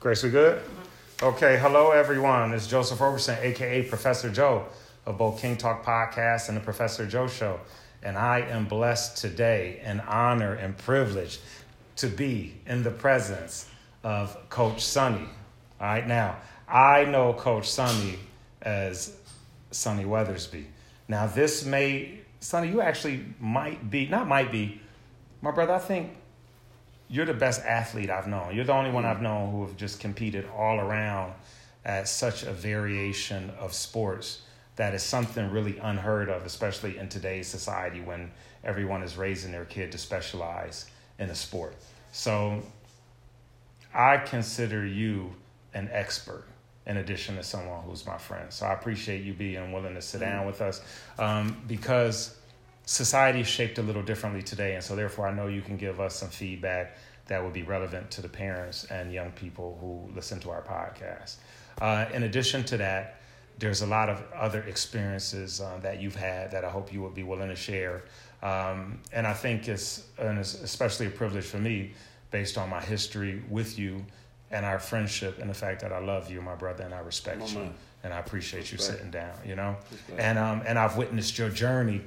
Grace, we good? Okay, hello everyone. It's Joseph Roberson, aka Professor Joe of both King Talk Podcast and the Professor Joe Show. And I am blessed today and honored and privileged to be in the presence of Coach Sonny. All right, now, I know Coach Sonny as Sonny Weathersby. Now, this may, Sonny, you actually might be, not might be, my brother, I think you're the best athlete I've known. You're the only one I've known who have just competed all around at such a variation of sports that is something really unheard of, especially in today's society when everyone is raising their kid to specialize in a sport. So I consider you an expert in addition to someone who's my friend. So I appreciate you being willing to sit down with us um, because society is shaped a little differently today. And so, therefore, I know you can give us some feedback that would be relevant to the parents and young people who listen to our podcast. Uh, in addition to that, there's a lot of other experiences uh, that you've had that I hope you would be willing to share. Um, and I think it's, it's especially a privilege for me based on my history with you and our friendship and the fact that I love you, my brother, and I respect you. And I appreciate you sitting down, you know? And, um, and I've witnessed your journey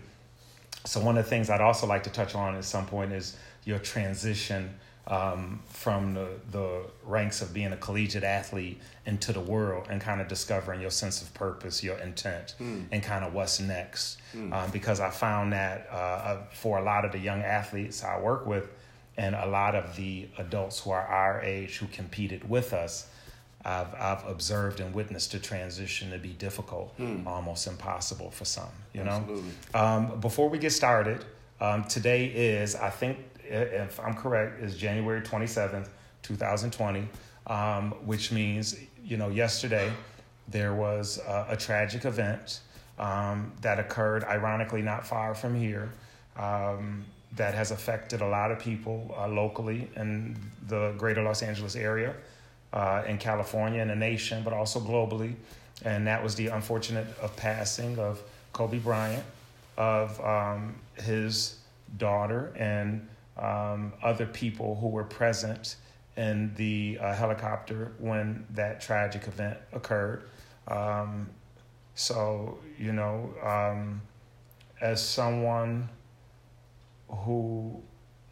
so one of the things I'd also like to touch on at some point is your transition um, from the, the ranks of being a collegiate athlete into the world and kind of discovering your sense of purpose, your intent, mm. and kind of what's next. Mm. Um, because I found that uh, uh, for a lot of the young athletes I work with, and a lot of the adults who are our age who competed with us, I've, I've observed and witnessed the transition to be difficult, hmm. almost impossible for some. You know. Um, before we get started, um, today is I think if I'm correct is January 27th, 2020, um, which means you know yesterday there was a, a tragic event um, that occurred, ironically not far from here. Um, that has affected a lot of people uh, locally in the greater Los Angeles area uh, in California and the nation, but also globally. And that was the unfortunate of passing of Kobe Bryant, of um, his daughter, and um, other people who were present in the uh, helicopter when that tragic event occurred. Um, so, you know, um, as someone who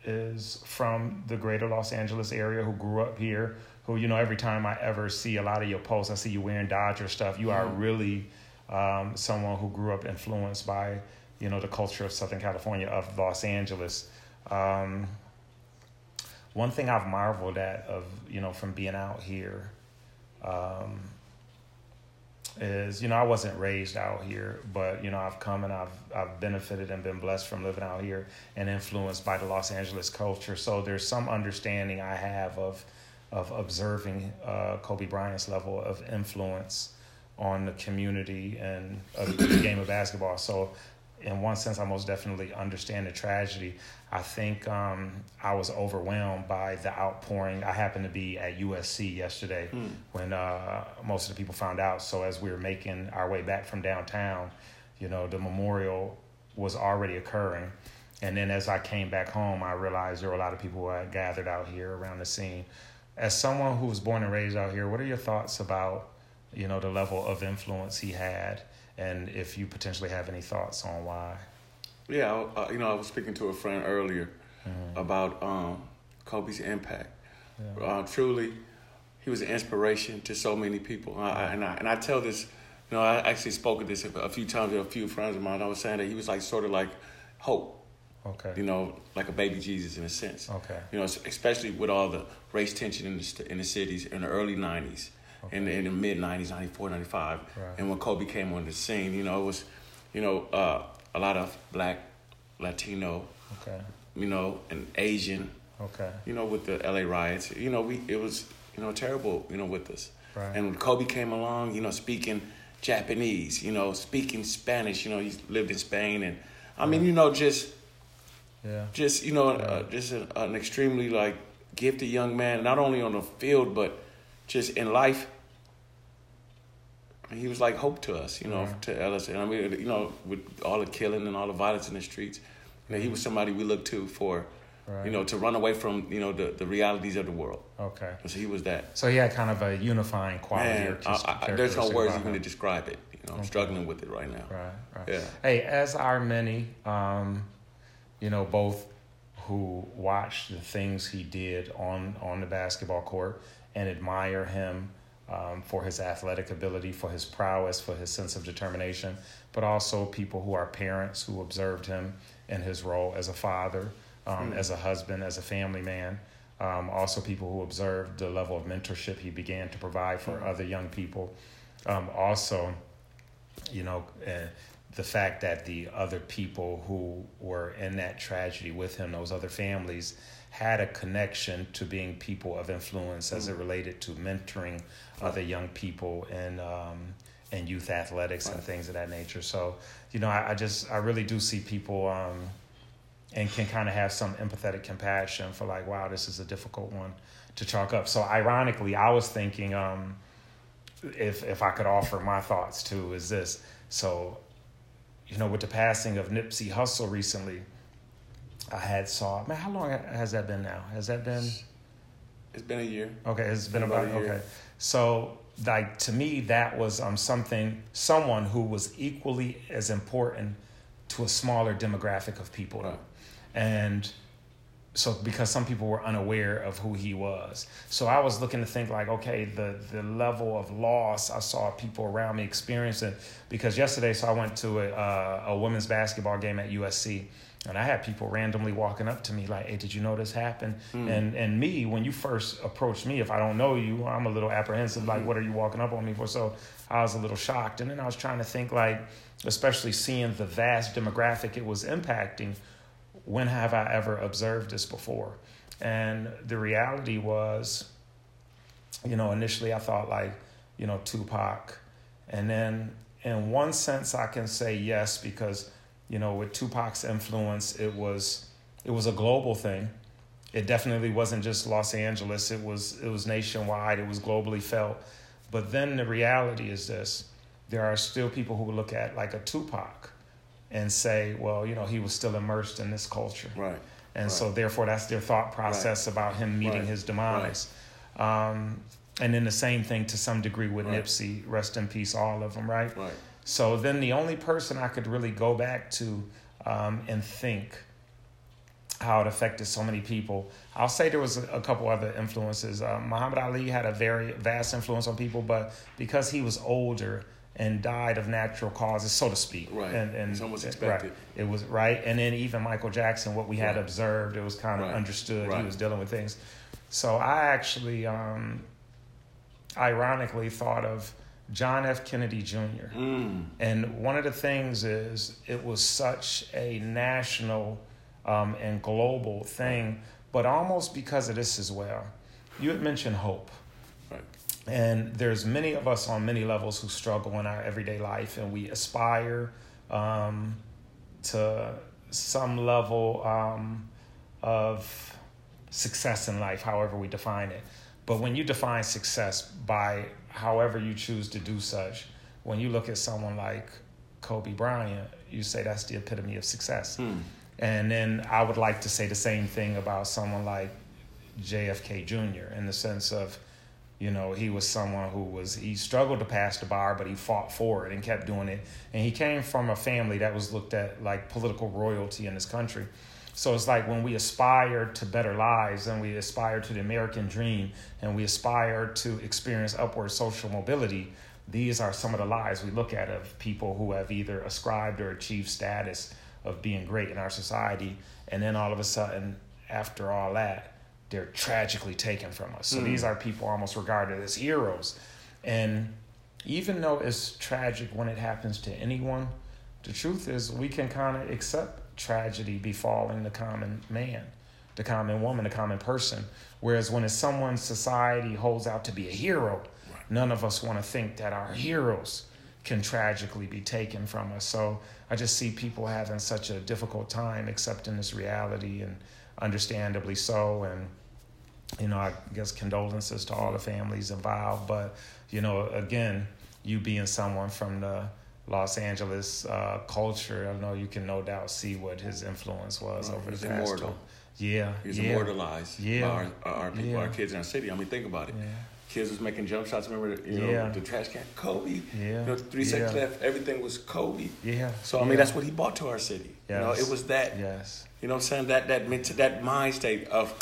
is from the greater Los Angeles area, who grew up here, who you know every time I ever see a lot of your posts, I see you wearing Dodger stuff. You are mm-hmm. really um, someone who grew up influenced by you know the culture of Southern California of Los Angeles. Um, one thing I've marveled at of you know from being out here um, is you know I wasn't raised out here, but you know I've come and I've I've benefited and been blessed from living out here and influenced by the Los Angeles culture. So there's some understanding I have of of observing uh, Kobe Bryant's level of influence on the community and the game of basketball. So, in one sense, I most definitely understand the tragedy. I think um, I was overwhelmed by the outpouring. I happened to be at USC yesterday mm. when uh, most of the people found out. So, as we were making our way back from downtown, you know, the memorial was already occurring. And then as I came back home, I realized there were a lot of people who had gathered out here around the scene as someone who was born and raised out here, what are your thoughts about you know the level of influence he had, and if you potentially have any thoughts on why? Yeah, uh, you know, I was speaking to a friend earlier mm-hmm. about um, Kobe's impact. Yeah. Uh, truly, he was an inspiration to so many people, I, and I and I tell this. You know, I actually spoke of this a few times with a few friends of mine. I was saying that he was like sort of like hope Okay. You know, like a baby Jesus in a sense. Okay. You know, especially with all the race tension in the in the cities in the early '90s, okay. in the, in the mid '90s, '94, '95, right. and when Kobe came on the scene, you know, it was, you know, uh, a lot of black, Latino, okay, you know, and Asian, okay, you know, with the LA riots, you know, we it was you know terrible, you know, with us. Right. And when Kobe came along, you know, speaking Japanese, you know, speaking Spanish, you know, he lived in Spain, and I mean, you know, just yeah. Just you know, uh, just a, an extremely like gifted young man, not only on the field but just in life. He was like hope to us, you know, yeah. to Ellis. And I mean, you know, with all the killing and all the violence in the streets, you know, he was somebody we looked to for Right. You know, to run away from you know the, the realities of the world. Okay. So he was that. So he had kind of a unifying quality. Man, or I, I, there's no words even to describe it. You know, I'm struggling with it right now. Right, right. Yeah. Hey, as are many, um, you know, both who watched the things he did on on the basketball court and admire him um, for his athletic ability, for his prowess, for his sense of determination, but also people who are parents who observed him in his role as a father, um, as a husband, as a family man. Um, also, people who observed the level of mentorship he began to provide for other young people. Um, also, you know, uh, the fact that the other people who were in that tragedy with him, those other families, had a connection to being people of influence as it related to mentoring other young people and um, and youth athletics and things of that nature. So, you know, I, I just I really do see people um, and can kind of have some empathetic compassion for like, wow, this is a difficult one to chalk up. So, ironically, I was thinking. Um, if if I could offer my thoughts too, is this. So, you know, with the passing of Nipsey Hussle recently, I had saw man, how long has that been now? Has that been It's been a year. okay? It's been About about a year. okay. So, like to me, that was um something someone who was equally as important to a smaller demographic of people, Right. and so because some people were unaware of who he was. So i was looking to think like okay the the level of loss i saw people around me experiencing because yesterday so i went to a, uh, a women's basketball game at usc and i had people randomly walking up to me like hey did you know this happened? And and me when you first approach me if i don't know you i'm a little apprehensive like what are you walking up on me for? So i was a little shocked and then i was trying to think like especially seeing the vast demographic it was impacting when have I ever observed this before? And the reality was, you know, initially I thought like, you know, Tupac. And then in one sense I can say yes because, you know, with Tupac's influence, it was it was a global thing. It definitely wasn't just Los Angeles. It was it was nationwide. It was globally felt. But then the reality is this: there are still people who look at like a Tupac and say, well, you know, he was still immersed in this culture. Right. And so, therefore, that's their thought process about him meeting Right. his demise. Um, and then the same thing to some degree with Right. Nipsey, rest in peace, all of them, right? Right. So then the only person I could really go back to um, and think how it affected so many people. I'll say there was a, a couple other influences. Uh, Muhammad Ali had a very vast influence on people, but because he was older and died of natural causes, so to speak, Right. and and It's almost right, it was right. And then even Michael Jackson, what we had Right. observed, it was kind of Right. understood he was dealing with things. So I actually, um, ironically, thought of John F. Kennedy Jr. Mm. And one of the things is it was such a national um, and global thing, but almost because of this as well. You had mentioned hope. And there's many of us on many levels who struggle in our everyday life, and we aspire um, to some level um, of success in life, however we define it. But when you define success by however you choose to do such, when you look at someone like Kobe Bryant, you say that's the epitome of success. Mm. And then I would like to say the same thing about someone like JFK Jr. in the sense of, you know, he was someone who was, he struggled to pass the bar, but he fought for it and kept doing it. And he came from a family that was looked at like political royalty in this country. So it's like when we aspire to better lives and we aspire to the American dream and we aspire to experience upward social mobility, these are some of the lives we look at of people who have either ascribed or achieved status of being great in our society. And then all of a sudden, after all that, they're tragically taken from us. So mm. these are people almost regarded as heroes. And even though it's tragic when it happens to anyone, the truth is we can kind of accept tragedy befalling the common man, the common woman, the common person. Whereas when it's someone society holds out to be a hero, none of us want to think that our heroes can tragically be taken from us. So I just see people having such a difficult time accepting this reality and understandably so. And, you know, I guess condolences to all the families involved. But, you know, again, you being someone from the Los Angeles uh, culture, I know you can no doubt see what his influence was over the he's past. immortal. Yeah, He was yeah. immortalized Yeah. by our, our people, Yeah. our kids in our city. I mean, think about it. Yeah. Kids was making jump shots. Remember, the, you know, Yeah. the trash can, Kobe. Yeah. You know, three second Yeah. cliff. Everything was Kobe. Yeah. So I mean, that's what he brought to our city. You know, it was that. Yes. You know what I'm saying? That that that mind state of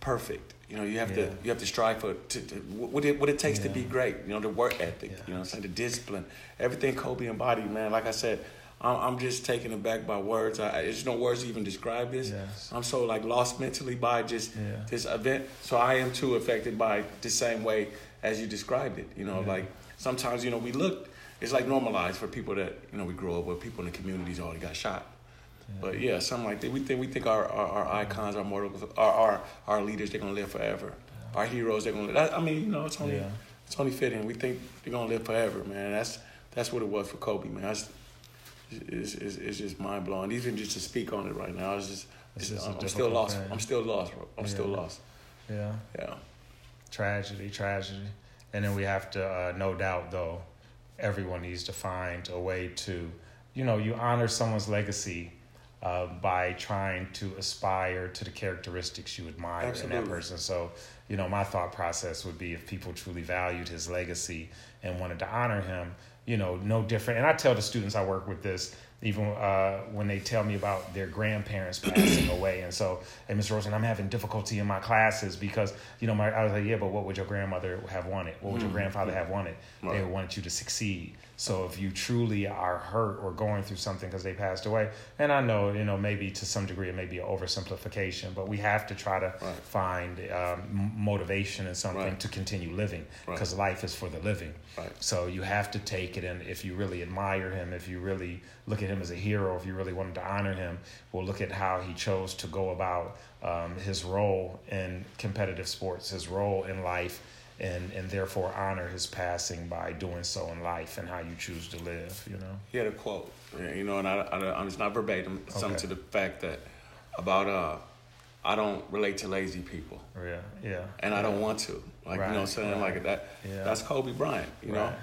perfect. You know, you have Yeah. to you have to strive for to, to, what it what it takes to be great. You know, the work ethic. Yeah. You know, I'm saying the discipline, everything Kobe embodied. Man, like I said, I'm, I'm just taken aback by words. I, there's no words to even describe this. Yes. I'm so like lost mentally by just Yeah. this event. So I am too affected by the same way as you described it. You know, Yeah. like sometimes you know we look. It's like normalized for people that you know we grow up with. People in the communities oh, already got shot. But yeah, something like that. We think we think our our, our icons, our mortals, our, our our leaders, they're gonna live forever. Our heroes, they're gonna. Live. I mean, you know, it's only Yeah. it's only fitting. We think they're gonna live forever, man. That's that's what it was for Kobe, man. That's it's, it's, it's just mind blowing. Even just to speak on it right now, it's just, It's just I'm, I'm still lost. thing. I'm still lost, bro. I'm still lost. Yeah. Yeah. Tragedy, tragedy. And then we have to, uh, no doubt, though, everyone needs to find a way to, you know, you honor someone's legacy uh, by trying to aspire to the characteristics you admire in that person. So, you know, my thought process would be if people truly valued his legacy and wanted to honor him, you know, no different. And I tell the students I work with this, even uh, when they tell me about their grandparents passing away. And so, hey, Ms. Rosen, I'm having difficulty in my classes because, you know, my, I was like, yeah, but what would your grandmother have wanted? What would your grandfather have wanted? They Right. would wanted you to succeed. So if you truly are hurt or going through something because they passed away, and I know, you know, maybe to some degree it may be an oversimplification, but we have to try to Right. find um, motivation and something Right. to continue living Right. because life is for the living. Right. So you have to take it, and if you really admire him, if you really look at him as a hero, if you really wanted to honor him, well, look at how he chose to go about um, his role in competitive sports, his role in life, and and therefore honor his passing by doing so in life and how you choose to live. You know. He had a quote, you know, and I, I, it's not verbatim. It's something Okay. to the fact that about uh, I don't relate to lazy people. Yeah. Yeah. and I don't want to. Like you know what I'm saying? right. Like that Yeah. that's Kobe Bryant, you know? Right.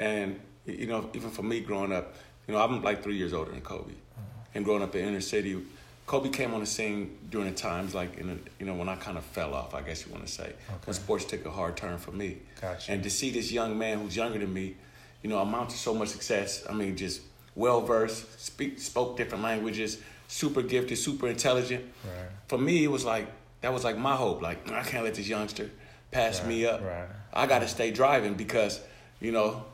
And you know, even for me growing up, you know, I'm like three years older than Kobe. Uh-huh. And growing up in inner city, Kobe came on the scene during the times like in the, you know, when I kind of fell off, I guess you want to say. When sports took a hard turn for me. Gotcha. And to see this young man who's younger than me, you know, amount to so much success. I mean, just well versed, speak spoke different languages, super gifted, super intelligent Right. for me, it was like that was like my hope. Like I can't let this youngster pass me up. right. I got to stay driving because, you know,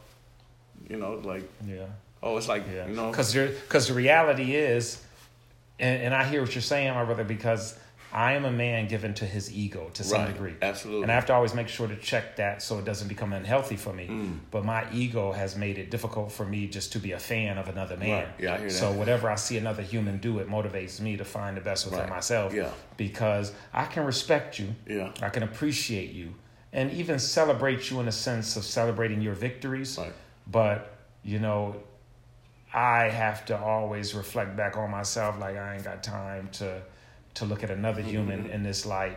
you know, like Yeah. oh, it's like Yeah, you know, because because the reality is, and, and I hear what you're saying, my brother, because I am a man given to his ego to some Right, degree, absolutely. and I have to always make sure to check that so it doesn't become unhealthy for me. Mm. But my ego has made it difficult for me just to be a fan of another man. Right, yeah, I hear So whatever I see another human do, it motivates me to find the best within Right, myself. yeah. because I can respect you. Yeah. I can appreciate you, and even celebrate you in a sense of celebrating your victories. Right. But you know, I have to always reflect back on myself. Like I ain't got time to to look at another human in this light.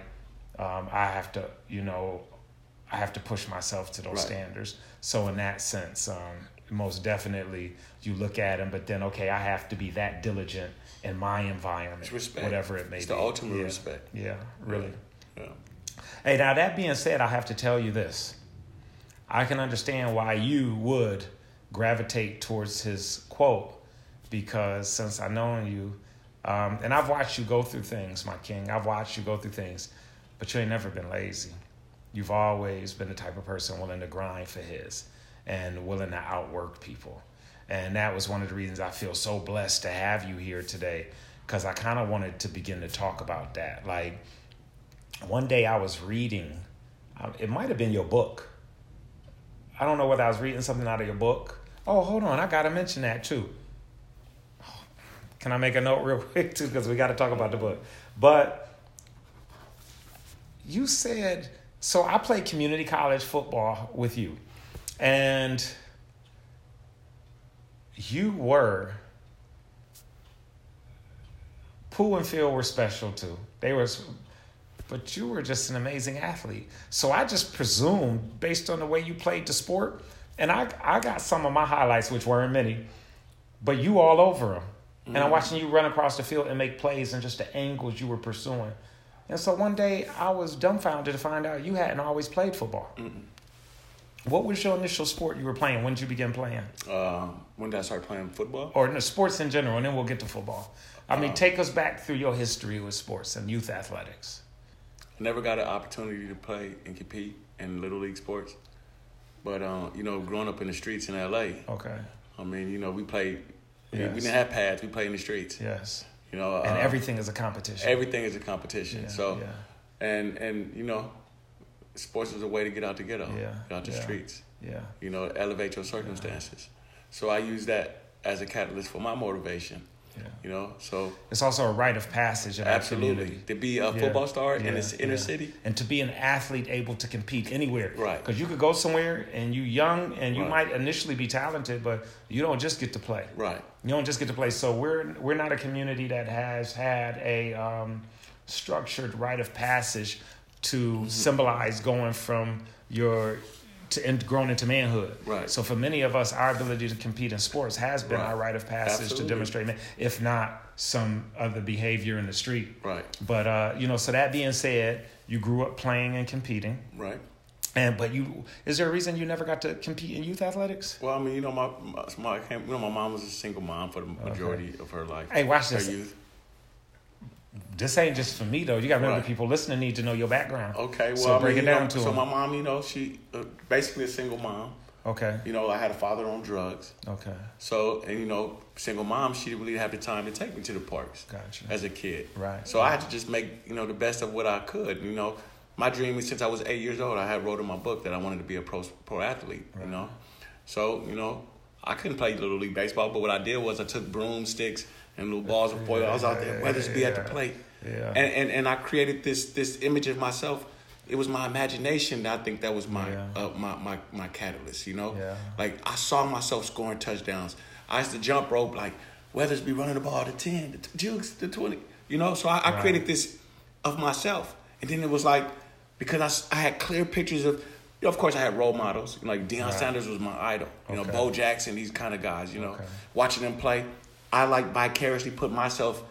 Um, I have to, you know, I have to push myself to those Right. standards. So in that sense, um, most definitely, you look at him, but then okay, I have to be that diligent in my environment, It's respect. whatever it may It's be. the ultimate Yeah. respect. Yeah, really. Yeah. Hey, now that being said, I have to tell you this. I can understand why you would gravitate towards his quote because since I've known you, um, and I've watched you go through things, my king, I've watched you go through things, but you ain't never been lazy. You've always been the type of person willing to grind for his and willing to outwork people. And that was one of the reasons I feel so blessed to have you here today because I kind of wanted to begin to talk about that. Like, one day I was reading, um, it might have been your book. I don't know whether I was reading something out of your book. Oh, hold on, I got to mention that too. Can I make a note real quick too? Because we got to talk about the book. But you said, so I played community college football with you, and you were Pool and Phil were special too. They were, but you were just an amazing athlete. So I just presumed, based on the way you played the sport, and I I got some of my highlights, which weren't many, but you all over them. and I'm watching you run across the field and make plays and just the angles you were pursuing. And so one day I was dumbfounded to find out you hadn't always played football. What was your initial sport you were playing? When did you begin playing? Uh, when did I start playing football? Or no, sports in general, and then we'll get to football. I mean, take us back through your history with sports and youth athletics. I never got an opportunity to play and compete in little league sports, but uh, you know, growing up in the streets in LA, Okay. I mean, you know, we played. we- Yes. We didn't have pads. We played in the streets. Yes. You know, And uh, everything is a competition. everything is a competition. Yeah, so, yeah. and and you know, sports is a way to get out the ghetto, Yeah, get out the yeah. streets. Yeah. You know, elevate your circumstances. So I use that as a catalyst for my motivation. Yeah. You know, so It's also a rite of passage absolutely to be a Yeah, football star in this inner yeah. city. and to be an athlete able to compete anywhere. Right. Because you could go somewhere and you young and you Right. might initially be talented, but you don't just get to play. Right. You don't just get to play. So we're we're not a community that has had a um, structured rite of passage to Mm-hmm. symbolize going from your to in, growing into manhood. Right. So for many of us, our ability to compete in sports has been Right. our rite of passage Absolutely. to demonstrate, if not some other behavior in the street. Right. But uh, you know, so that being said, you grew up playing and competing, Right. and but you is there a reason you never got to compete in youth athletics? Well, I mean, you know, my my, my you know, my mom was a single mom for the majority of her life. Hey, watch her this. youth. This ain't just for me though. You got to remember, Right. people listening need to know your background. Okay. Well, So I mean, break it you down know, to So them. my mom, you know, she uh, basically a single mom. Okay, You know, I had a father on drugs. okay, So, and you know, single mom, she didn't really have the time to take me to the parks gotcha. as a kid. Right. So I had to just make, you know, the best of what I could. You know, my dream is since I was eight years old, I had wrote in my book that I wanted to be a pro, pro athlete, Right. you know. So, you know, I couldn't play Little League Baseball, but what I did was I took broomsticks and little balls of foil. I was out there, Weathersby at the plate. Yeah. And, and, and I created this, this image of myself. It was my imagination. I think that was my, Yeah. uh, my, my, my catalyst, you know? Yeah. Like I saw myself scoring touchdowns. I used to jump rope like Weathersby running the ball to 10, to Jukes to 20. You know, so I, I Right. created this of myself. And then it was like, because I I had clear pictures of, you know, of course I had role models. Like Deion Right. Sanders was my idol. You know, Bo Jackson, these kind of guys, you know. Okay. Watching them play, I like vicariously put myself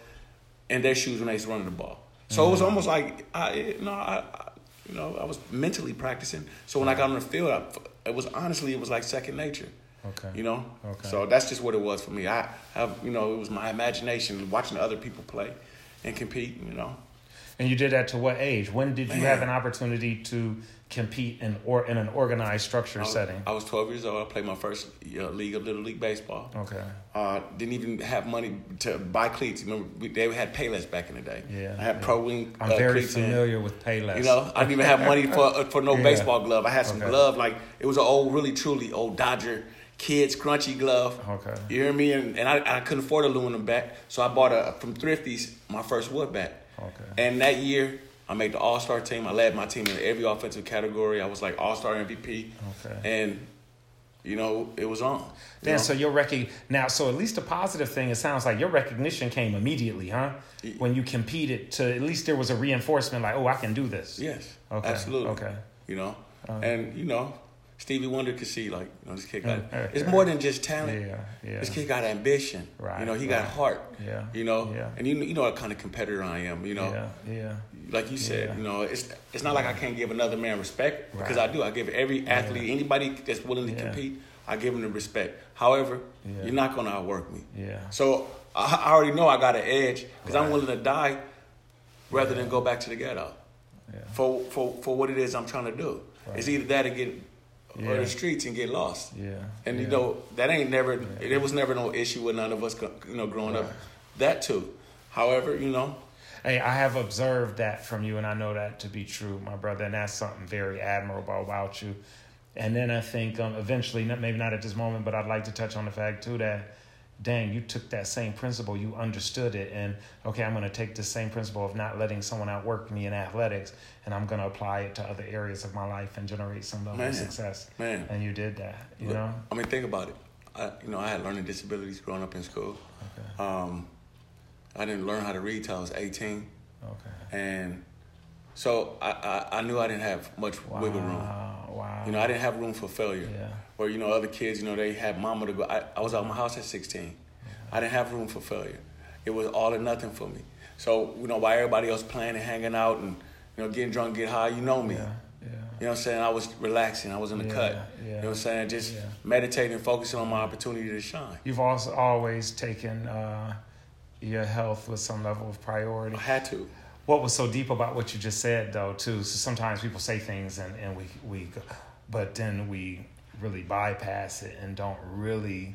in their shoes when they was running the ball. So Mm-hmm. it was almost like, I, you know, I, I, you know, I was mentally practicing. So when I got on the field, I, it was honestly, it was like second nature. Okay. You know. Okay. So that's just what it was for me. I have, you know, it was my imagination watching other people play and compete. You know. And you did that to what age? When did you have an opportunity to compete in or in an organized, structure I was, setting? I was 12 years old. I played my first uh, league of little league baseball. Okay. Uh, didn't even have money to buy cleats. Remember, we, they had Payless back in the day. Yeah, I had yeah. pro wing. I'm uh, very cleats in. familiar with Payless. You know, I didn't even have money for uh, for no Yeah. baseball glove. I had some Okay. glove like it was an old, really truly old Dodger kids crunchy glove. Okay. You hear me? And, and I, I couldn't afford a aluminum bat, so I bought a from Thrifty's my first wood bat. Okay. And that year, I made the All Star team. I led my team in every offensive category. I was like All Star MVP. Okay. And you know, it was on. you Then, know? so your rec- now, so at least a positive thing. It sounds like your recognition came immediately, huh? When you competed, to at least there was a reinforcement, like, oh, I can do this. yes, Okay, absolutely. okay. You know, Uh, and you know, Stevie Wonder could see like you know, this kid got. It's more than just talent. Yeah, yeah. This kid got ambition. Right, You know, he right. got heart. Yeah, You know, yeah. and you you know what kind of competitor I am. You know, Yeah, yeah. like you said, Yeah. you know, it's it's not like I can't give another man respect because I do. I give every athlete, anybody that's willing to Yeah. compete, I give them the respect. However, Yeah. you're not gonna outwork me. Yeah. So I, I already know I got an edge because I'm willing to die rather than go back to the ghetto Yeah. for for for what it is I'm trying to do. Right. It's either that or get or the streets and get lost. Yeah. And yeah. you know that ain't never. There was never no issue with none of us, you know, growing up. That too. However, you know, Hey, I have observed that from you, and I know that to be true, my brother, and that's something very admirable about you. And then I think um, eventually, maybe not at this moment, but I'd like to touch on the fact too that, dang, you took that same principle, you understood it, and okay, I'm going to take the same principle of not letting someone outwork me in athletics, and I'm going to apply it to other areas of my life and generate some level Man. of success. man. And you did that, you Look, know. I mean, think about it. I, you know, I had learning disabilities growing up in school. Okay. Um, I didn't learn how to read till I was 18, Okay. and so I, I, I knew I didn't have much Wow. wiggle room. Wow. You know, I didn't have room for failure. Yeah. Where you know other kids, you know, they had mama to go. I, I was out of my house at 16. I didn't have room for failure. It was all or nothing for me. So you know, while everybody else playing and hanging out and you know getting drunk, get high, you know me. Yeah. Yeah. You know what I'm saying? I was relaxing. I was in the Yeah, cut. yeah. You know what I'm saying? Just Yeah. meditating, focusing on my opportunity to shine. You've also always taken uh, your health with some level of priority. I had to. What was so deep about what you just said, though, too? So sometimes people say things and, and we we, go- but then we really bypass it and don't really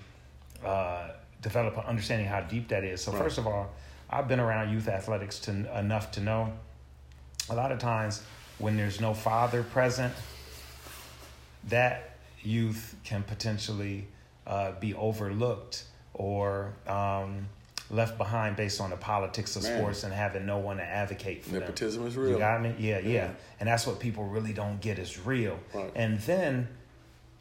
uh, develop an understanding how deep that is. So Right. first of all, I've been around youth athletics to enough to know a lot of times when there's no father present, that youth can potentially uh, be overlooked or um, left behind based on the politics of Man. sports and having no one to advocate for them. Nepotism is You real. got me? Yeah, yeah, Yeah. And that's what people really don't get is real. Right. And then,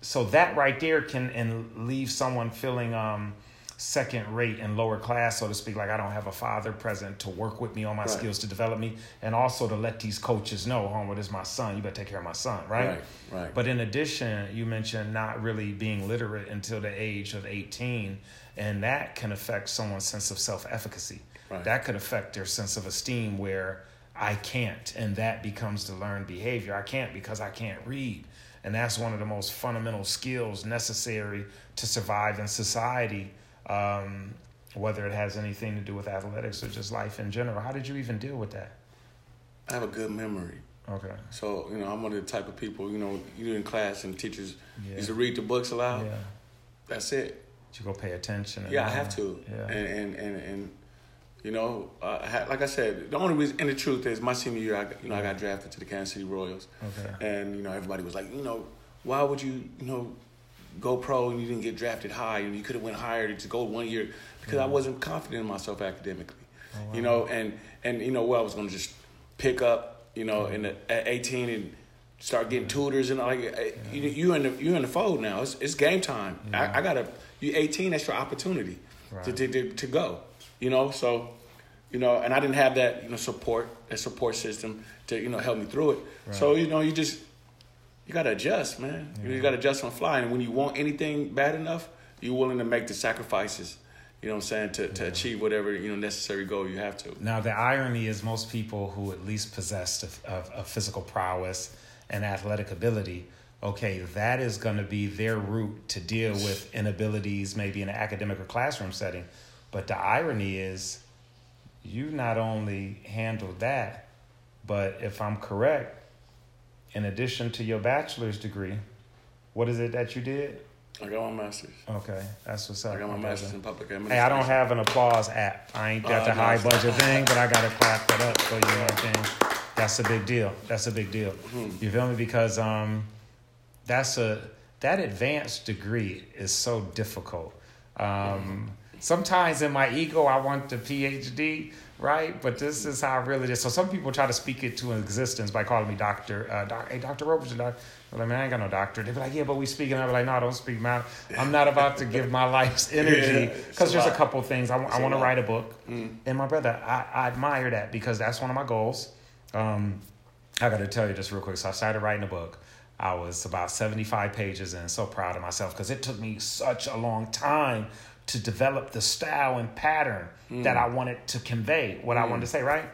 so that right there can and leave someone feeling um, second rate and lower class, so to speak. Like I don't have a father present to work with me on my Right. skills to develop me, and also to let these coaches know, Homewood is my son. You better take care of my son, right? Right, right. But in addition, you mentioned not really being literate until the age of 18, and that can affect someone's sense of self efficacy. Right. That could affect their sense of esteem where I can't, and that becomes the learned behavior. I can't because I can't read. And that's one of the most fundamental skills necessary to survive in society, um, whether it has anything to do with athletics or just life in general. How did you even deal with that? I have a good memory. Okay. So, you know, I'm one of the type of people, you know, you're in class and teachers Yeah. used to read the books aloud. Yeah. That's it. You go pay attention. and Yeah, I have to. Yeah. And, and, and, and you know, uh, like I said, the only reason, and the truth is, my senior year, I, got- you know, I got drafted to the Kansas City Royals. Okay. And, you know, everybody was like, you know, why would you, you know, go pro and you didn't get drafted high and you could have went higher to go one year because I wasn't confident in myself academically. You know, and, and, you know, well, I was going to just pick up, you know, in the, at 18 and start getting tutors and like eh, you you in the you in the fold now. It's it's game time. I, I gotta you 18. That's your opportunity to, Right. to to to go. You know, so you know, and I didn't have that you know support that support system to you know help me through it. So you know, you just you gotta adjust, man. You gotta adjust on fly. And when you want anything bad enough, you're willing to make the sacrifices. You know what I'm saying to to achieve whatever you know necessary goal you have to. Now, the irony is most people who at least possessed of, of, of physical prowess and athletic ability, okay, that is going to be their route to deal with inabilities, maybe in an academic or classroom setting. But the irony is, you not only handled that, but if I'm correct, in addition to your bachelor's degree, what is it that you did? I got my master's. Okay, that's what's up. I got my master's in public administration. Hey. I don't have an applause app. I ain't got Uh, the no, high budget thing, but I gotta clap that up for you. You know what I'm saying? That's a big deal. That's a big deal. Hmm. You feel me? Because um, that's a that advanced degree is so difficult. Um, sometimes in my ego, I want the PhD, right? But this is how really it is. So some people try to speak it to existence by calling me Doctor. Uh, doc, hey, Doctor Robertson. Doc. I'm like, man, I ain't got no doctor. They be like, yeah, but we speaking. I be like, no, I don't speak. Man, I'm not about to give my life's energy because a there's a couple things I, a want to write a book. Mm. And my brother, I, I admire that because that's one of my goals. Um, I got to tell you just real quick. So I started writing a book. I was about 75 pages in, so proud of myself because it took me such a long time to develop the style and pattern that I mm. wanted to convey, what I mm. wanted to say, right?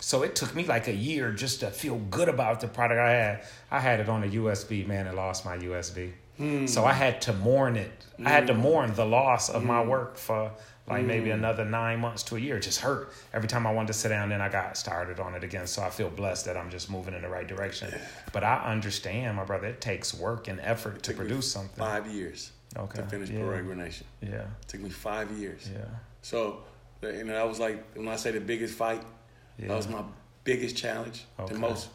So it took me like a year just to feel good about the product I had. I had it on a USB, man, and lost my USB. Mm. So I had to mourn it. I had to mourn the loss of my work for like maybe mm. another nine months to a year. It just hurt every time I wanted to sit down. Then I got started on it again. So I feel blessed that I'm just moving in the right direction. But I understand, my brother. It takes work and effort to produce something. Five years Okay. to finish yeah. Pro Nation. Yeah. took me five years. Yeah. So, you know, that was like when I say the biggest fight. Yeah. That was my biggest challenge. Okay. The most.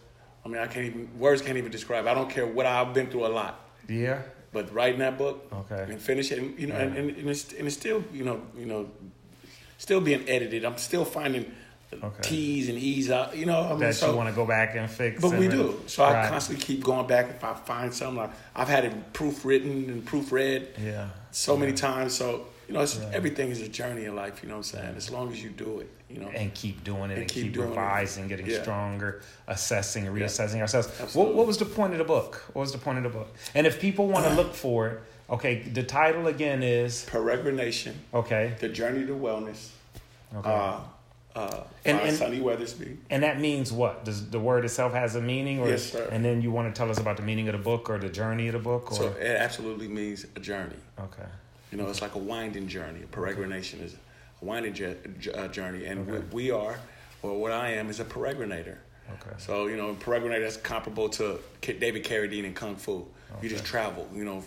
I mean, I can't even words can't even describe. I don't care what I've been through a lot, Yeah. But writing that book Okay. and finish it, and, you know, and, Yeah. and, and, it's, and it's still, you know, you know, still being edited. I'm still finding Okay. T's and E's out. You know, I mean, That so, you want to go back and fix. But and we do. So I constantly keep going back if I find something. Like I've had it proofwritten and proofread Yeah. so many times. So you know, it's, Yeah. everything is a journey in life. You know what I'm saying? As long as you do it, you know. and keep doing it and, And keep, keep doing it. revising, getting Yeah. stronger, assessing, reassessing ourselves. What, Absolutely. what was the point of the book? What was the point of the book? And if people want to look for it, Okay, the title again is Peregrination, okay, The Journey to Wellness. okay, Uh, uh, And- and- Sonny Weathersby. and that means what? Does the word itself has a meaning, or Yes, sir. and then you want to tell us about the meaning of the book or the journey of the book, or So it absolutely means a journey. okay, You know, it's like a winding journey. A peregrination is a winding jo- jo- uh, journey, and Okay. we, are, or what I am, is a peregrinator. okay, So you know, peregrinator is comparable to David Carradine in Kung Fu. You just travel, you know,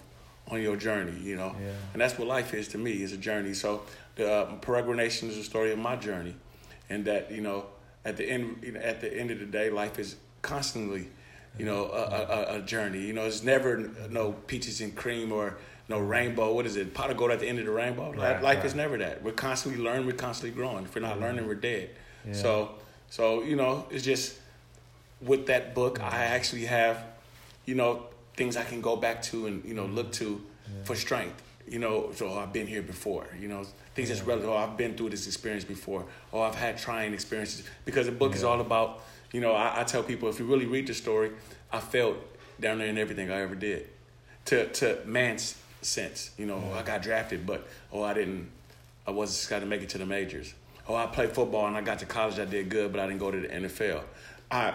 on your journey. You know, Yeah. and that's what life is to me is a journey. So the uh, peregrination is the story of my journey, and that you know, at the end, you know, at the end of the day, life is constantly, you know, a, a, a- a journey. You know, it's never no peaches and cream or no rainbow. What is it? Pot of gold at the end of the rainbow. Right, life right. is never that. We're constantly learning. We're constantly growing. If we're not learning, we're dead. Yeah. So, so you know, it's just with that book, I actually have, you know, things I can go back to and you know look to for strength. You know, so I've been here before. You know, things that's relevant. Oh, I've been through this experience before. Oh, I've had trying experiences because the book is all about. You know, I, I tell people if you really read the story, I felt down there in everything I ever did. To to man's sense, you know, oh, I got drafted, but oh, I didn't. I was just got to make it to the majors. Oh, I played football and I got to college. I did good, but I didn't go to the NFL. I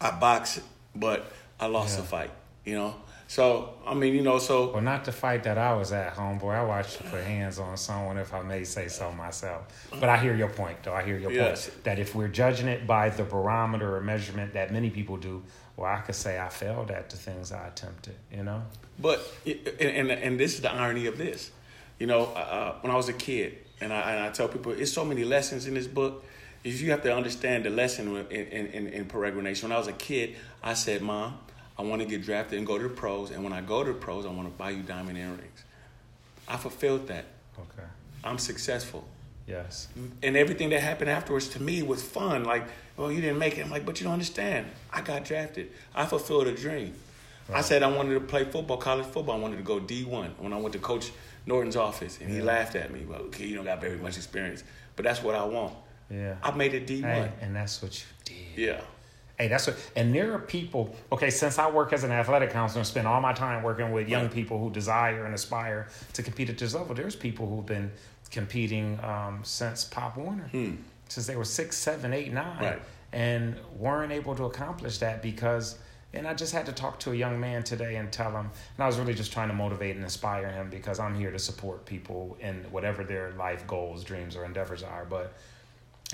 I boxed, but I lost Yeah. a fight. You know, so I mean, you know, so Well, not the fight that I was at, homeboy. I watched you put hands on someone, if I may say so myself. But I hear your point, though. I hear your Yes. point that if we're judging it by the barometer or measurement that many people do, well, I could say I failed at the things I attempted. You know? But and and, and this is the irony of this, you know, uh, when I was a kid, and I and I tell people, it's so many lessons in this book. If you have to understand the lesson in in, in, in peregrination. When I was a kid, I said, "Mom, I want to get drafted and go to the pros, and when I go to the pros, I want to buy you diamond earrings." I fulfilled that. Okay. I'm successful. Yes. and everything that happened afterwards to me was fun. Like, well, you didn't make it. I'm like, but you don't understand. I got drafted. I fulfilled a dream. I said I wanted to play football, college football. I wanted to go D1 when I went to Coach Norton's office, and he laughed at me. Well, okay, you don't got very much experience, but that's what I want. Yeah. I made it D1. Hey, and that's what you did. Yeah. Hey, that's what, and there are people. Okay, since I work as an athletic counselor and spend all my time working with young people who desire and aspire to compete at this level, there's people who've been competing um, since Pop Warner, Hmm. since they were six, seven, eight, nine, Right. and weren't able to accomplish that because. And I just had to talk to a young man today and tell him, and I was really just trying to motivate and inspire him because I'm here to support people in whatever their life goals, dreams, or endeavors are. But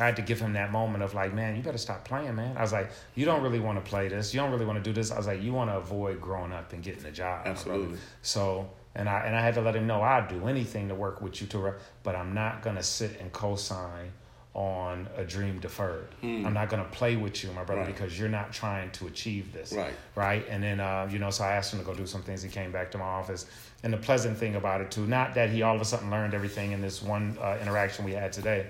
I had to give him that moment of like, man, you better stop playing, man. I was like, you don't really want to play this. You don't really want to do this. I was like, you want to avoid growing up and getting a job. Absolutely. So, and I and I had to let him know I'd do anything to work with you to, re- but I'm not gonna sit and co-sign on a dream deferred. Hmm. I'm not gonna play with you, my brother, Right. because you're not trying to achieve this. Right. Right. And then, uh, you know, so I asked him to go do some things. He came back to my office. And the pleasant thing about it, too, not that he all of a sudden learned everything in this one uh, interaction we had today,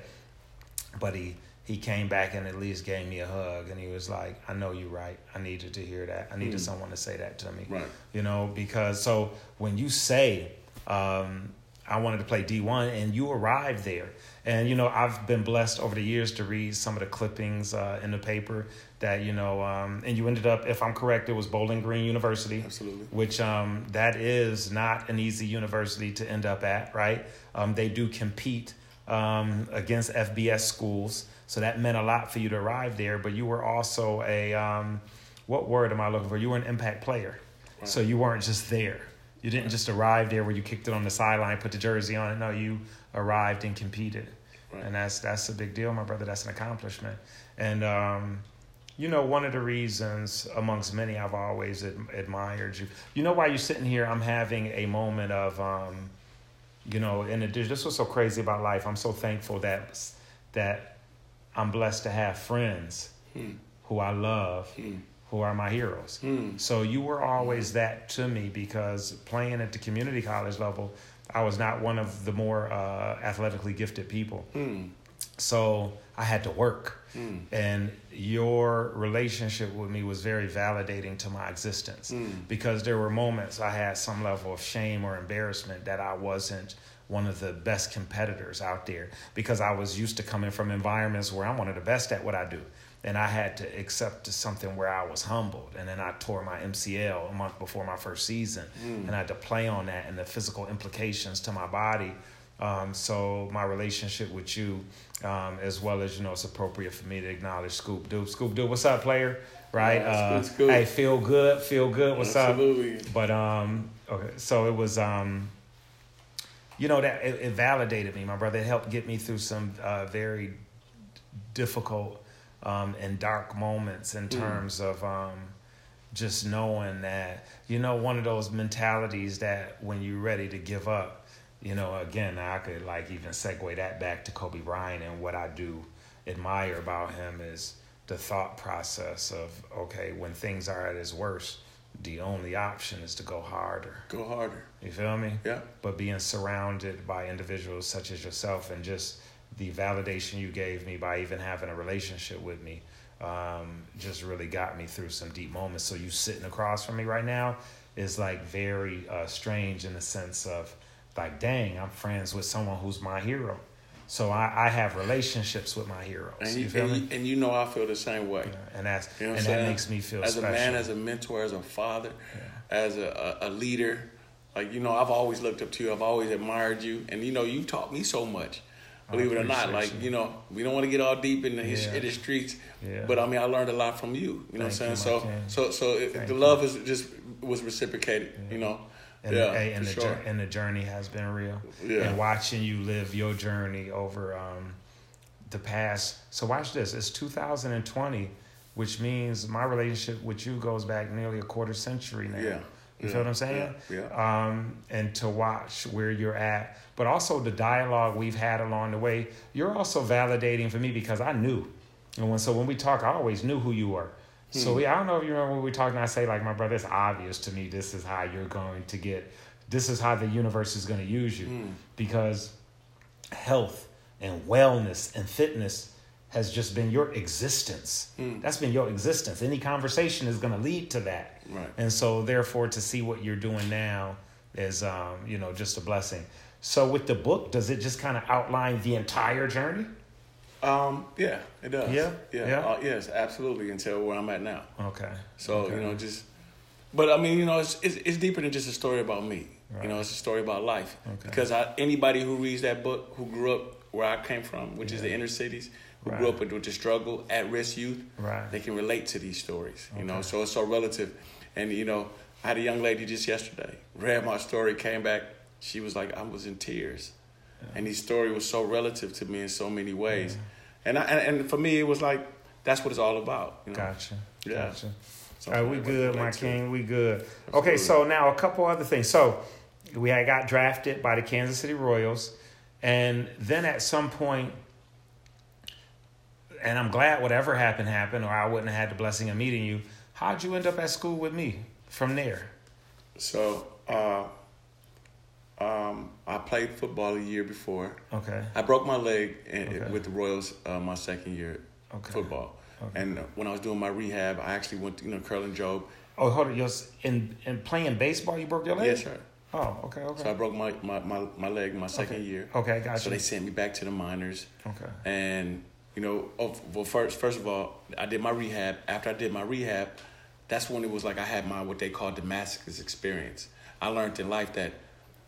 but he he came back and at least gave me a hug and he was like i know you're right i needed to hear that i needed Mm. someone to say that to me Right. you know because so when you say um, i wanted to play d1 and you arrived there and you know i've been blessed over the years to read some of the clippings uh, in the paper that you know um, and you ended up if i'm correct it was bowling green university Absolutely. which um, that is not an easy university to end up at, right? Um, they do compete um, against FBS schools, so that meant a lot for you to arrive there. But you were also a um, what word am I looking for? You were an impact player, so you weren't just there. You didn't just arrive there where you kicked it on the sideline, put the jersey on it. No, you arrived and competed, Right. and that's that's a big deal, my brother. That's an accomplishment, and. Um, you know, one of the reasons amongst many I've always ad- admired you. You know why you're sitting here? I'm having a moment of, um, you know, in addition, this was so crazy about life. I'm so thankful that that I'm blessed to have friends Hmm. who I love, Hmm. who are my heroes. Hmm. So you were always that to me because playing at the community college level, I was not one of the more uh, athletically gifted people. So I had to work. Hmm. And your relationship with me was very validating to my existence Mm. because there were moments I had some level of shame or embarrassment that I wasn't one of the best competitors out there because I was used to coming from environments where I'm one of the best at what I do. and I had to accept something where I was humbled. And then I tore my MCL a month before my first season, mm. and I had to play on that and the physical implications to my body. Um, so my relationship with you, um, as well as you know, it's appropriate for me to acknowledge Scoop Doo. Scoop Doo, what's up, player? Right? Yeah, uh, hey, feel good, feel good. What's up? Absolutely. up? But um, okay, so it was um, you know that it, it validated me. My brother it helped get me through some uh, very difficult um, and dark moments in mm. terms mm. of um, just knowing that you know one of those mentalities that when you're ready to give up, you know, again I could like even segue that back to Kobe Bryant and what I do admire about him is the thought process of okay when things are at his worst the only option is to go harder. Go harder. You feel me? Yeah. But being surrounded by individuals such as yourself and just the validation you gave me by even having a relationship with me um, just really got me through some deep moments. So you sitting across from me right now is like very uh, strange in the sense of like, dang, I'm friends with someone who's my hero. So I, I have relationships with my heroes. And you, you feel and me? and you know I feel the same way. Yeah, and that's you know and that makes me feel as special. a man, as a mentor, as a father, yeah. as a, a, a leader. Like you know, I've always looked up to you. I've always admired you, and you know, you taught me so much. Believe it or not, like you. you. know, we don't want to get all deep in the, yeah. in the streets, yeah. but I mean, I learned a lot from you. You know Thank what I'm saying? So, so, so, it, the love is just was reciprocated. You know, and yeah, the, and the sure. and the journey has been real. Yeah. And watching you live your journey over um, the past. So watch this. It's 2020, which means my relationship with you goes back nearly a quarter century now. Yeah. You yeah. feel what I'm saying? Yeah. yeah. Um, and to watch where you're at, but also the dialogue we've had along the way. You're also validating for me because I knew, and when so when we talk, I always knew who you were. So we, I don't know if you remember when we talked, and I say, like, my brother, it's obvious to me this is how you're going to get, this is how the universe is going to use you. Mm. Because health and wellness and fitness has just been your existence. Mm. That's been your existence. Any conversation is going to lead to that. Right. And so, therefore, to see what you're doing now is, um, you know, just a blessing. So, with the book, does it just kind of outline the entire journey? Um, yeah, it does. Yeah, yeah, yeah? Uh, yes, absolutely. Until where I'm at now. Okay. So okay. you know, just, but I mean, you know, it's, it's, it's deeper than just a story about me. Right. You know, it's a story about life. Okay. Because I, anybody who reads that book, who grew up where I came from, which yeah. is the inner cities, who right. grew up with, with the struggle, at risk youth, right. they can relate to these stories. You know, so it's so relative. And you know, I had a young lady just yesterday read my story, came back. She was like, I was in tears, yeah. and his story was so relative to me in so many ways. Yeah and I, and, and for me it was like that's what it's all about. You know? Gotcha. Yeah. Gotcha. All right, we good, my king. We good. Okay, so now a couple other things. So we had got drafted by the Kansas City Royals, and then at some point, and I'm glad whatever happened happened, or I wouldn't have had the blessing of meeting you. How'd you end up at school with me from there? So uh, um, I played football a year before. Okay. I broke my leg in, okay. with the Royals uh, my second year okay. football. Okay. And when I was doing my rehab, I actually went to, you know, Curlin Job. Oh, hold on. You're in, in playing baseball, you broke your leg? Yes, sir. Oh, okay, okay. So I broke my, my, my, my leg my second year. Okay, gotcha. So they sent me back to the minors. Okay. And, you know, oh, well, first, first of all, I did my rehab. After I did my rehab, that's when it was like I had my, what they call Damascus experience. I learned in life that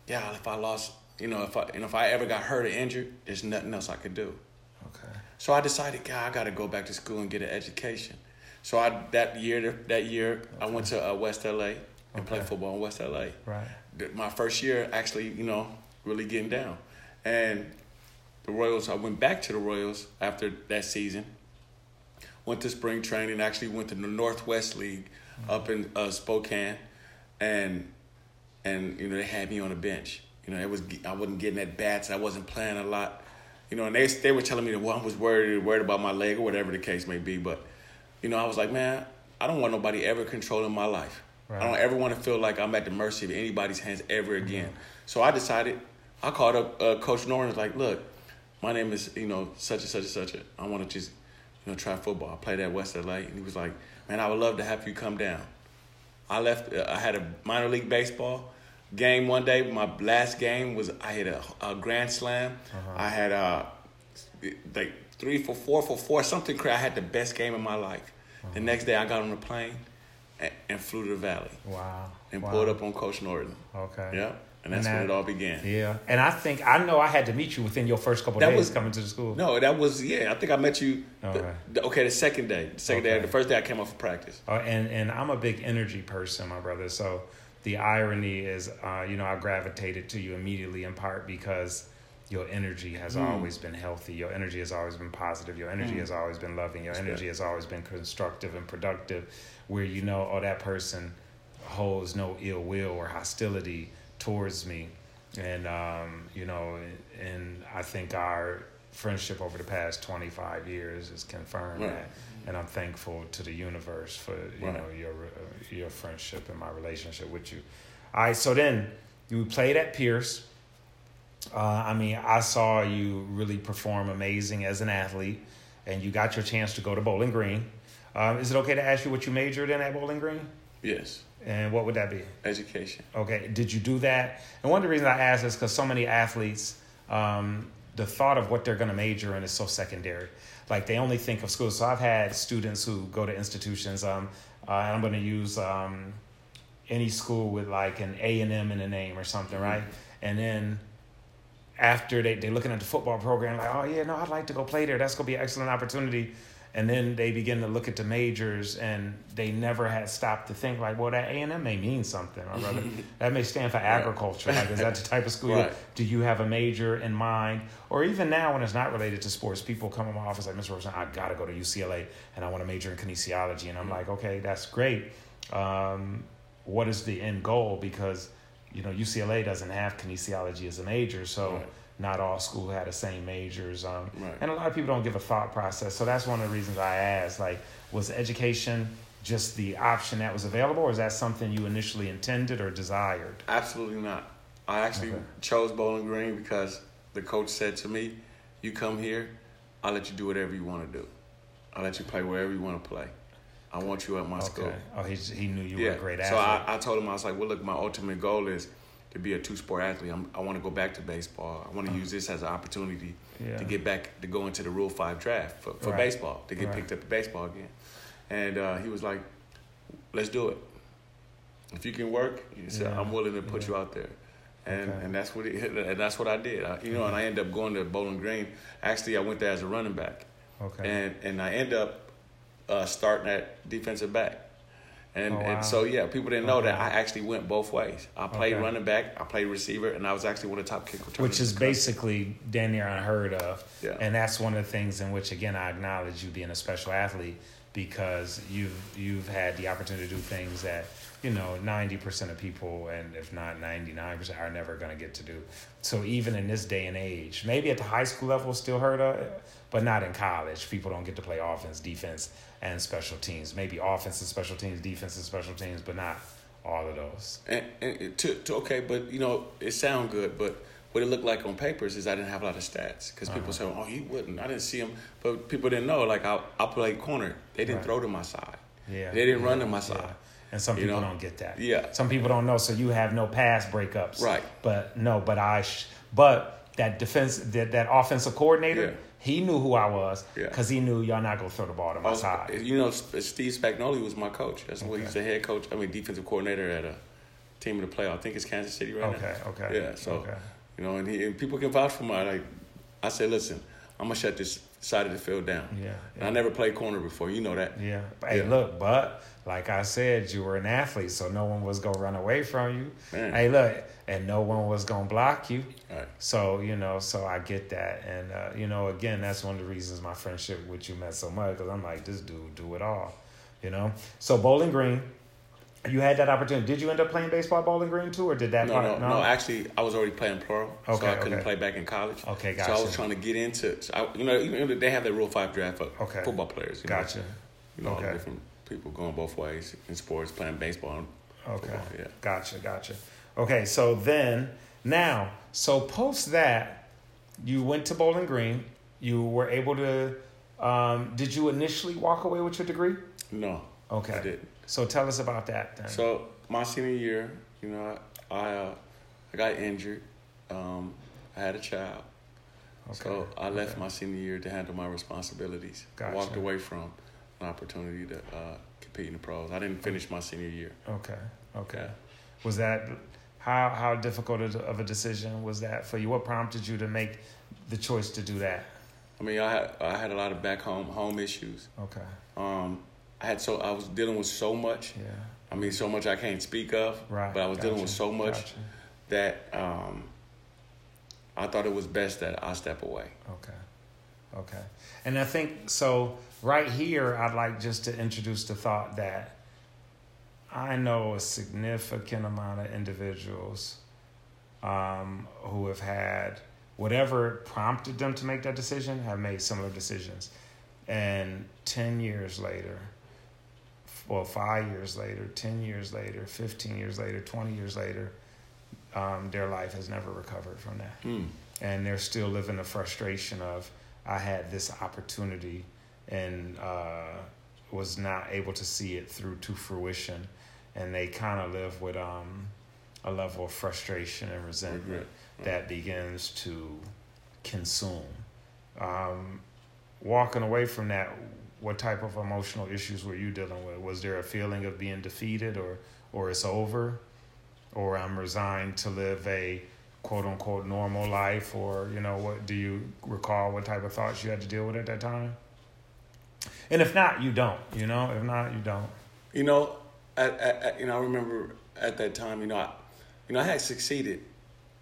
yeah, if I lost, you know, if I, you know, if I ever got hurt or injured, there's nothing else I could do. Okay. So I decided, God, I got to go back to school and get an education. So I that year, that year, okay. I went to uh, West LA and okay. played football in West LA. Right. My first year, actually, you know, really getting down, and the Royals. I went back to the Royals after that season. Went to spring training. Actually, went to the Northwest League mm-hmm. up in uh, Spokane, and and you know they had me on the bench. You know, it was I wasn't getting at bats. I wasn't playing a lot. You know, and they they were telling me that well, I was worried worried about my leg or whatever the case may be. But you know, I was like, man, I don't want nobody ever controlling my life. Right. I don't ever want to feel like I'm at the mercy of anybody's hands ever again. Mm-hmm. So I decided. I called up uh, Coach Norton. Was like, look, my name is you know such and such and such. I want to just you know try football. I played at West LA, and he was like, man, I would love to have you come down. I left. Uh, I had a minor league baseball game one day. My last game was I had a, a grand slam. Uh-huh. I had uh, they three for four for four, something crazy. I had the best game of my life. Uh-huh. The next day, I got on a plane and, and flew to the Valley. Wow. And wow. pulled up on Coach Norton. Okay. Yeah. And that's and that, when it all began. Yeah. And I think I know I had to meet you within your first couple that days was, coming to the school. No, that was yeah. I think I met you. Okay. The, okay, the second day. The second okay. day. The first day I came off of practice. Uh, and and I'm a big energy person, my brother. So the irony is, uh, you know, I gravitated to you immediately in part because your energy has mm. always been healthy. Your energy has always been positive. Your energy mm. has always been loving. Your That's energy good. has always been constructive and productive, where you know, oh, that person holds no ill will or hostility towards me. And, um, you know, and I think our friendship over the past 25 years has confirmed right. that. And I'm thankful to the universe for, you right. know, your, uh, your friendship and my relationship with you. All right, so then you played at Pierce uh, I mean, I saw you really perform amazing as an athlete, and you got your chance to go to Bowling Green. Um, is it okay to ask you what you majored in at Bowling Green? Yes. And what would that be? Education. Okay. Did you do that? And one of the reasons I ask is because so many athletes, um, the thought of what they're going to major in is so secondary. Like they only think of school. So I've had students who go to institutions. Um, uh, and I'm going to use um, any school with like an A and M in the name or something, mm-hmm. right? And then after they, they're looking at the football program, like, oh, yeah, no, I'd like to go play there. That's going to be an excellent opportunity. And then they begin to look at the majors and they never had stopped to think like, well, that A&M may mean something, my brother. that may stand for agriculture. Like, is that the type of school? Right. Do you have a major in mind? Or even now when it's not related to sports, people come in my office like, Mr. Rosen, I got to go to UCLA and I want to major in kinesiology. And I'm like, okay, that's great. Um, what is the end goal? Because you know, UCLA doesn't have kinesiology as a major, so right. Not all schools had the same majors. Um, right. And a lot of people don't give a thought process. So that's one of the reasons I asked, like, was education just the option that was available, or is that something you initially intended or desired? Absolutely not. I actually okay. chose Bowling Green because the coach said to me, "You come here, I'll let you do whatever you want to do. I'll let you play wherever you want to play." I want you at my okay. school. Oh, he, he knew you yeah. were a great athlete. So I, I told him, I was like, well, look, my ultimate goal is to be a two sport athlete. I'm, i want to go back to baseball. I want to use this as an opportunity yeah. to get back to go into the Rule 5 draft for, for right. baseball, to get right. picked up in baseball again. And uh, he was like, let's do it. If you can work, he said, yeah. I'm willing to put yeah. you out there. And, okay. and that's what he, and that's what I did. I, you know, and I ended up going to Bowling Green. Actually, I went there as a running back. Okay. And and I end up uh, starting at defensive back. And, oh, wow. and so yeah, people didn't know okay. that I actually went both ways. I played okay. running back, I played receiver, and I was actually one of the top kick returners. Which is basically damn near unheard of. Yeah. And that's one of the things in which again I acknowledge you being a special athlete because you've you've had the opportunity to do things that you know 90% of people and if not 99% are never going to get to do so even in this day and age maybe at the high school level still heard of but not in college people don't get to play offense defense and special teams. Maybe offense and special teams, defense and special teams, but not all of those. And, and to, to, okay, but you know it sound good, but what it looked like on papers is I didn't have a lot of stats because people uh-huh. say, "Oh, he wouldn't." I didn't see him, but people didn't know. Like I, I played corner. They didn't right. throw to my side. Yeah, they didn't yeah. run to my side. Yeah. And some people you know? don't get that. Yeah, some people don't know. So you have no pass breakups. Right. But no, but I, sh- but that defense, that that offensive coordinator. Yeah he knew who I was because yeah. he knew y'all not gonna throw the ball to my was, side. You know, Steve Spagnuolo was my coach. That's okay. what he's the head coach. I mean, defensive coordinator at a team in the playoff. I think it's Kansas City right okay, now. Okay, okay. Yeah, so okay. you know, and, he, and people can vouch for my like. I said, listen, I'm gonna shut this side of the field down. Yeah, yeah. I never played corner before. You know that. Yeah. Hey, yeah. look, but like I said, you were an athlete, so no one was gonna run away from you. Man. Hey, look, and no one was gonna block you. Right. So you know, so I get that, and uh, you know, again, that's one of the reasons my friendship with you meant so much because I'm like, this dude do it all, you know. So Bowling Green, you had that opportunity. Did you end up playing baseball Bowling Green too, or did that? No, part, no, no, no. Actually, I was already playing pro, okay, so I couldn't okay. play back in college. Okay, gotcha. So I was trying to get into, so I, you know, even they have that Rule Five draft for okay. football players. You gotcha. Know, you know, okay. different people going both ways in sports, playing baseball. okay. Football, yeah. Gotcha. Gotcha. Okay, so then now, so post that, you went to Bowling Green. You were able to. Um, did you initially walk away with your degree? No. Okay. I did. So tell us about that. Then. So my senior year, you know, I uh, I got injured. Um, I had a child, Okay. So I left Okay. my senior year to handle my responsibilities. I Gotcha. walked away from an opportunity to uh, compete in the pros. I didn't finish my senior year. Okay. Okay. Yeah. Was that how how difficult of a decision was that for you? What prompted you to make the choice to do that? I mean, I had I had a lot of back home home issues. Okay. Um, I had so I was dealing with so much. Yeah. I mean, so much I can't speak of. Right. But I was dealing with so much Gotcha. that um, I thought it was best that I step away. Okay. Okay. And I think so right here I'd like just to introduce the thought that I know a significant amount of individuals um, who have had whatever prompted them to make that decision have made similar decisions. And 10 years later, well, five years later, 10 years later, 15 years later, 20 years later, um, their life has never recovered from that Hmm. and they're still living the frustration of I had this opportunity and uh, was not able to see it through to fruition, and they kind of live with um, a level of frustration and resentment Regret. that begins to consume. Um, walking away from that, what type of emotional issues were you dealing with? Was there a feeling of being defeated, or or it's over, or I'm resigned to live a quote unquote normal life, or you know what? Do you recall what type of thoughts you had to deal with at that time? And if not, you don't. You know, if not, you don't. You know, at, at, at- you know, I remember at that time, you know, I, you know, I had succeeded,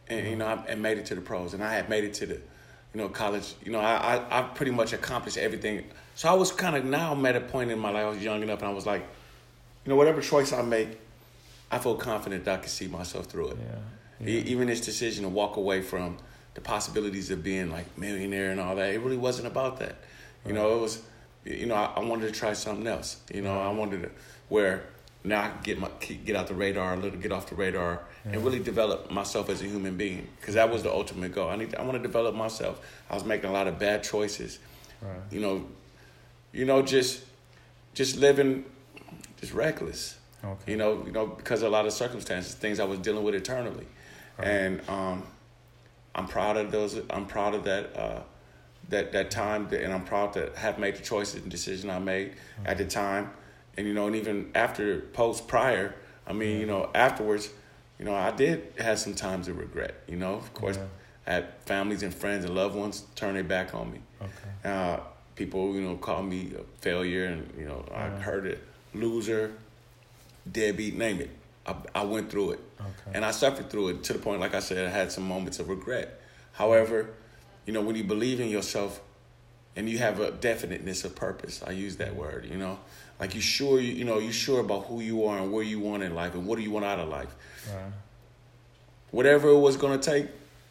and you know, I, and made it to the pros, and I had made it to the, you know, college. You know, I I, I pretty much accomplished everything. So I was kind of now I'm at a point in my life. I was young enough, and I was like, you know, whatever choice I make, I feel confident that I can see myself through it. Yeah. E- Even this decision to walk away from the possibilities of being like millionaire and all that, it really wasn't about that. You know, it was, you know, I, I wanted to try something else. You know, I wanted to where now I can get my get out the radar a little, get off the radar, and really develop myself as a human being. Because that was the ultimate goal. I need, to, I want to develop myself. I was making a lot of bad choices. Right. You know, you know, just just living, just reckless Okay. you know, you know, because of a lot of circumstances, things I was dealing with eternally, Right. and um, I'm proud of those. I'm proud of that uh, that that time, and I'm proud to have made the choices and decision I made at the time, and you know, and even after, post, prior. I mean, you know, afterwards, you know, I did have some times of regret. You know, of course, Yeah. I had families and friends and loved ones turn their back on me. Okay. Uh, people, you know, call me a failure, and you know, I heard it, loser, deadbeat, name it. I, I went through it, Okay. and I suffered through it to the point, like I said, I had some moments of regret. However, you know, when you believe in yourself, and you have a definiteness of purpose, I use that word. You know, like you sure, you, you know, you sure about who you are and where you want in life, and what do you want out of life. Right. Whatever it was gonna take,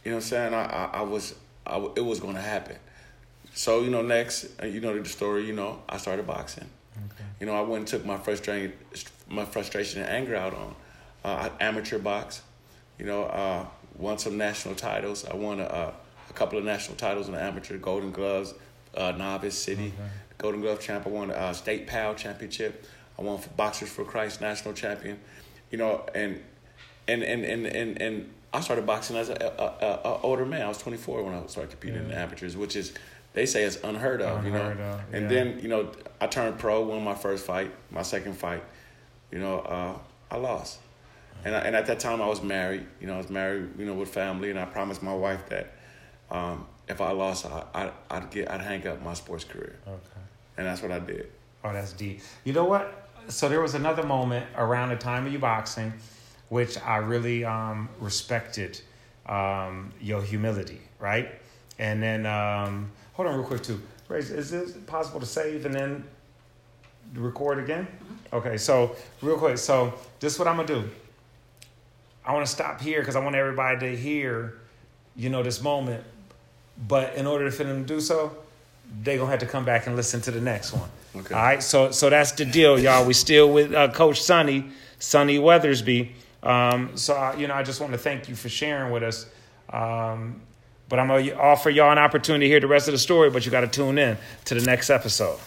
you know, what I'm saying, I, I, I was, I, it was gonna happen. So you know, next, uh, you know the story. You know, I started boxing. Okay. You know, I went and took my frustration, my frustration and anger out on uh, amateur box. You know, uh, won some national titles. I won a, a couple of national titles in the amateur, Golden Gloves, uh, Novice City, Okay. Golden Glove champ. I won a uh, state PAL championship. I won for Boxers for Christ national champion. You know, and and and and and, and I started boxing as a, a, a, a older man. I was 24 when I started competing in the Yeah. amateurs, which is they say it's unheard of. Unheard you know, of, and then you know I turned pro, won my first fight, my second fight. You know, uh, I lost, and I, and at that time I was married. You know, I was married. You know, with family, and I promised my wife that um, if I lost, I, I I'd get I'd hang up my sports career, Okay. and that's what I did. Oh, that's deep. You know what? So there was another moment around the time of you boxing, which I really um, respected um, your humility, right? And then um, hold on real quick too. Grace, is this possible to save and then record again? Okay, so real quick. So this is what I'm gonna do. I want to stop here because I want everybody to hear, you know, this moment. But in order for them to do so, they're gonna have to come back and listen to the next one. Okay. All right, so so that's the deal, y'all. We still with uh, Coach Sonny, Sonny Weathersby. Um, so I, you know, I just want to thank you for sharing with us. Um, but I'm gonna offer y'all an opportunity to hear the rest of the story, but you got to tune in to the next episode.